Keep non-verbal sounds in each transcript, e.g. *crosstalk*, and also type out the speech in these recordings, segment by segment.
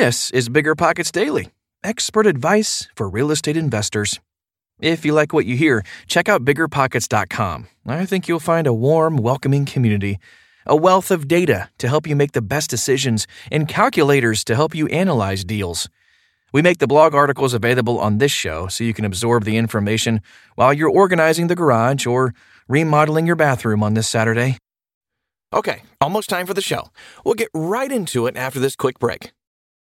This is Bigger Pockets Daily, expert advice for real estate investors. If you like what you hear, check out biggerpockets.com. I think you'll find a warm, welcoming community, a wealth of data to help you make the best decisions, and calculators to help you analyze deals. We make the blog articles available on this show so you can absorb the information while you're organizing the garage or remodeling your bathroom on this Saturday. Okay, almost time for the show. We'll get right into it after this quick break.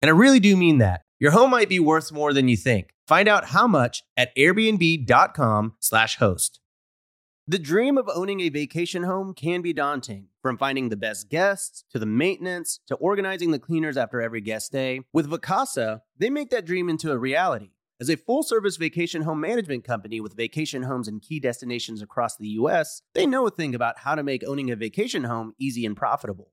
And I really do mean that. Your home might be worth more than you think. Find out how much at airbnb.com/slash host. The dream of owning a vacation home can be daunting. From finding the best guests, to the maintenance, to organizing the cleaners after every guest day. With Vacasa, they make that dream into a reality. As a full service vacation home management company with vacation homes in key destinations across the US, they know a thing about how to make owning a vacation home easy and profitable.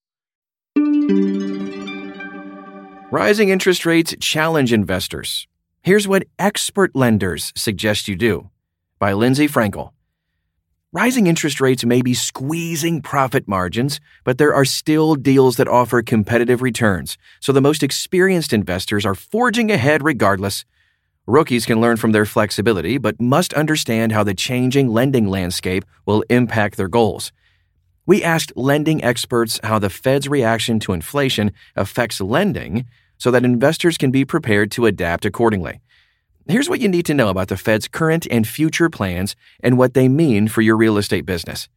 Rising interest rates challenge investors. Here's what expert lenders suggest you do by Lindsay Frankel. Rising interest rates may be squeezing profit margins, but there are still deals that offer competitive returns, so the most experienced investors are forging ahead regardless. Rookies can learn from their flexibility, but must understand how the changing lending landscape will impact their goals. We asked lending experts how the Fed's reaction to inflation affects lending so that investors can be prepared to adapt accordingly. Here's what you need to know about the Fed's current and future plans and what they mean for your real estate business.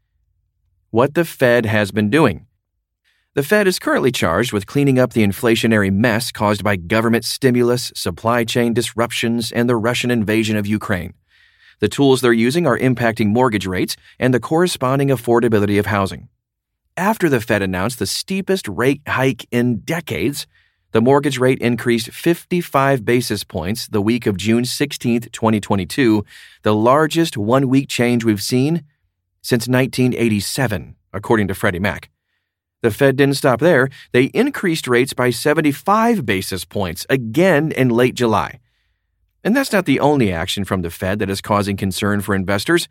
What the Fed has been doing. The Fed is currently charged with cleaning up the inflationary mess caused by government stimulus, supply chain disruptions, and the Russian invasion of Ukraine. The tools they're using are impacting mortgage rates and the corresponding affordability of housing. After the Fed announced the steepest rate hike in decades, the mortgage rate increased 55 basis points the week of June 16, 2022, the largest one week change we've seen since 1987, according to Freddie Mac. The Fed didn't stop there. They increased rates by 75 basis points again in late July. And that's not the only action from the Fed that is causing concern for investors.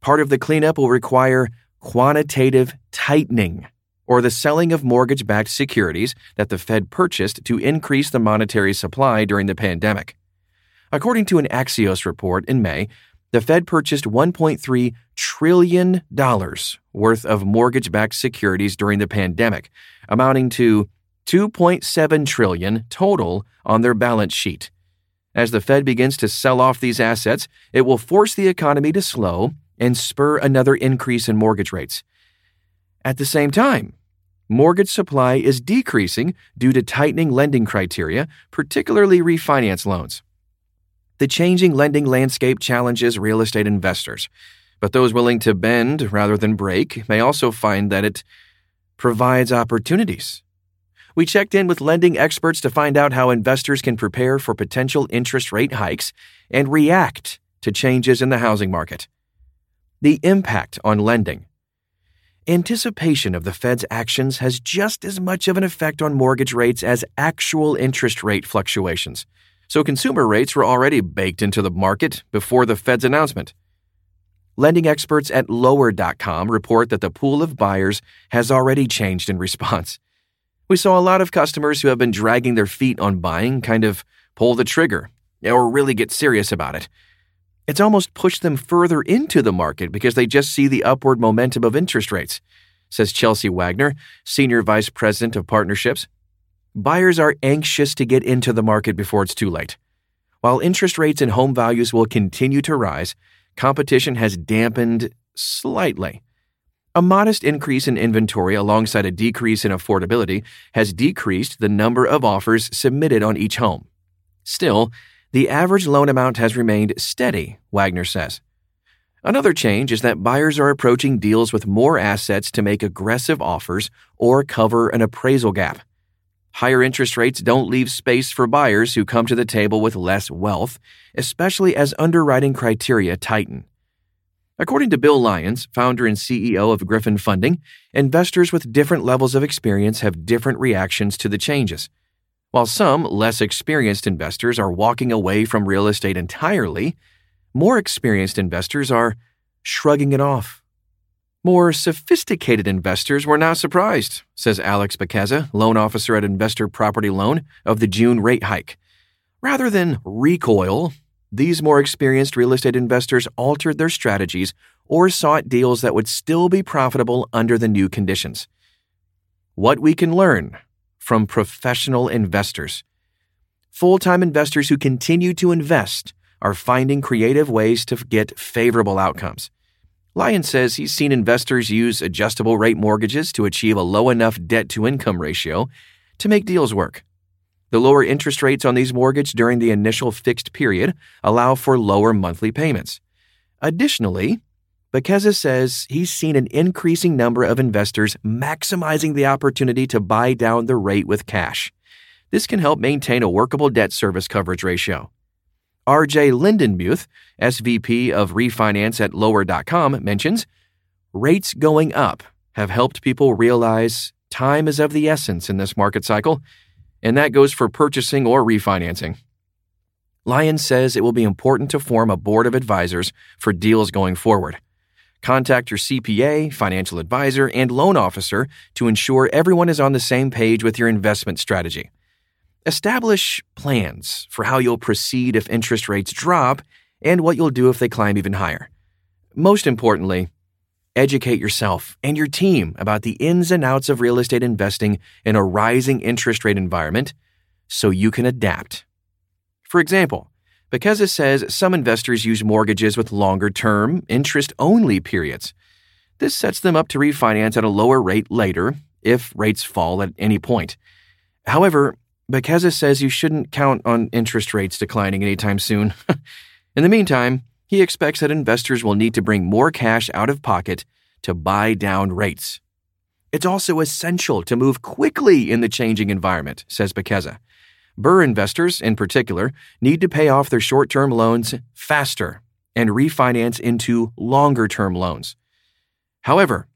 Part of the cleanup will require quantitative tightening or the selling of mortgage backed securities that the Fed purchased to increase the monetary supply during the pandemic. According to an Axios report in May, the Fed purchased $1.3 trillion worth of mortgage backed securities during the pandemic, amounting to 2.7 trillion total on their balance sheet. As the Fed begins to sell off these assets, it will force the economy to slow and spur another increase in mortgage rates. At the same time, mortgage supply is decreasing due to tightening lending criteria, particularly refinance loans. The changing lending landscape challenges real estate investors, but those willing to bend rather than break may also find that it provides opportunities. We checked in with lending experts to find out how investors can prepare for potential interest rate hikes and react to changes in the housing market. The impact on lending. Anticipation of the Fed's actions has just as much of an effect on mortgage rates as actual interest rate fluctuations. so consumer rates were already baked into the market before the Fed's announcement. Lending experts at lower.com report that the pool of buyers has already changed in response. We saw a lot of customers who have been dragging their feet on buying kind of pull the trigger or really get serious about it. It's almost pushed them further into the market because they just see the upward momentum of interest rates, says Chelsea Wagner, Senior Vice President of Partnerships. Buyers are anxious to get into the market before it's too late. While interest rates and home values will continue to rise, competition has dampened slightly. A modest increase in inventory alongside a decrease in affordability has decreased the number of offers submitted on each home. Still, the average loan amount has remained steady, Wagner says. Another change is that buyers are approaching deals with more assets to make aggressive offers or cover an appraisal gap. Higher interest rates don't leave space for buyers who come to the table with less wealth, especially as underwriting criteria tighten. According to Bill Lyons, founder and CEO of Griffin Funding, investors with different levels of experience have different reactions to the changes. While some less experienced investors are walking away from real estate entirely, more experienced investors are shrugging it off. More sophisticated investors were not surprised, says Alex Beckezza, loan officer at Investor Property Loan, of the June rate hike. Rather than recoil, these more experienced real estate investors altered their strategies or sought deals that would still be profitable under the new conditions. What we can learn from professional investors. Full time investors who continue to invest are finding creative ways to get favorable outcomes. Lyon says he's seen investors use adjustable rate mortgages to achieve a low enough debt to income ratio to make deals work. The lower interest rates on these mortgages during the initial fixed period allow for lower monthly payments. Additionally, Beckezza says he's seen an increasing number of investors maximizing the opportunity to buy down the rate with cash. This can help maintain a workable debt service coverage ratio. RJ Lindenmuth, SVP of refinance at lower.com, mentions rates going up have helped people realize time is of the essence in this market cycle, and that goes for purchasing or refinancing. Lyons says it will be important to form a board of advisors for deals going forward. Contact your CPA, financial advisor, and loan officer to ensure everyone is on the same page with your investment strategy. Establish plans for how you'll proceed if interest rates drop and what you'll do if they climb even higher. Most importantly, educate yourself and your team about the ins and outs of real estate investing in a rising interest rate environment so you can adapt. For example, Beckezza says some investors use mortgages with longer term, interest only periods. This sets them up to refinance at a lower rate later if rates fall at any point. However, Beckezza says you shouldn't count on interest rates declining anytime soon. *laughs* In the meantime, he expects that investors will need to bring more cash out of pocket to buy down rates. It's also essential to move quickly in the changing environment, says Beckezza. BRRRR investors, in particular, need to pay off their short term loans faster and refinance into longer term loans. However,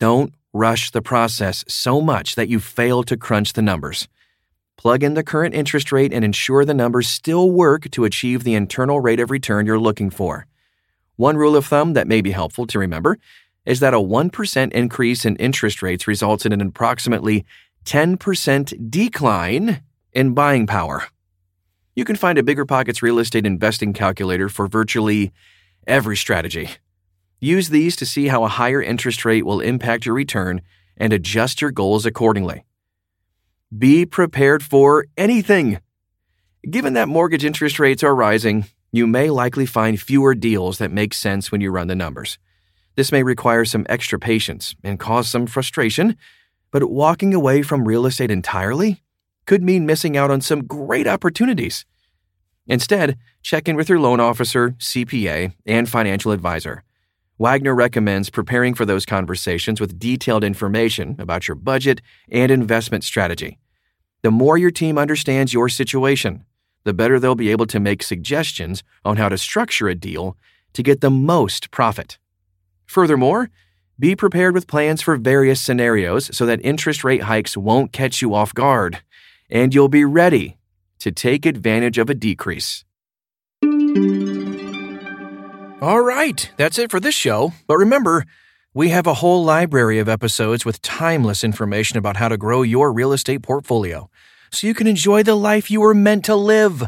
don't rush the process so much that you fail to crunch the numbers. Plug in the current interest rate and ensure the numbers still work to achieve the internal rate of return you're looking for. One rule of thumb that may be helpful to remember is that a 1% increase in interest rates results in an approximately 10% decline in buying power. You can find a Bigger Pockets real estate investing calculator for virtually every strategy. Use these to see how a higher interest rate will impact your return and adjust your goals accordingly. Be prepared for anything. Given that mortgage interest rates are rising, you may likely find fewer deals that make sense when you run the numbers. This may require some extra patience and cause some frustration, but walking away from real estate entirely could mean missing out on some great opportunities. Instead, check in with your loan officer, CPA, and financial advisor. Wagner recommends preparing for those conversations with detailed information about your budget and investment strategy. The more your team understands your situation, the better they'll be able to make suggestions on how to structure a deal to get the most profit. Furthermore, be prepared with plans for various scenarios so that interest rate hikes won't catch you off guard, and you'll be ready to take advantage of a decrease. All right, that's it for this show. But remember, we have a whole library of episodes with timeless information about how to grow your real estate portfolio so you can enjoy the life you were meant to live.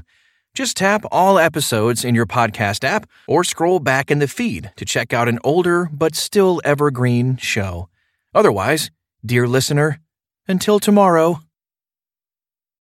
Just tap all episodes in your podcast app or scroll back in the feed to check out an older but still evergreen show. Otherwise, dear listener, until tomorrow,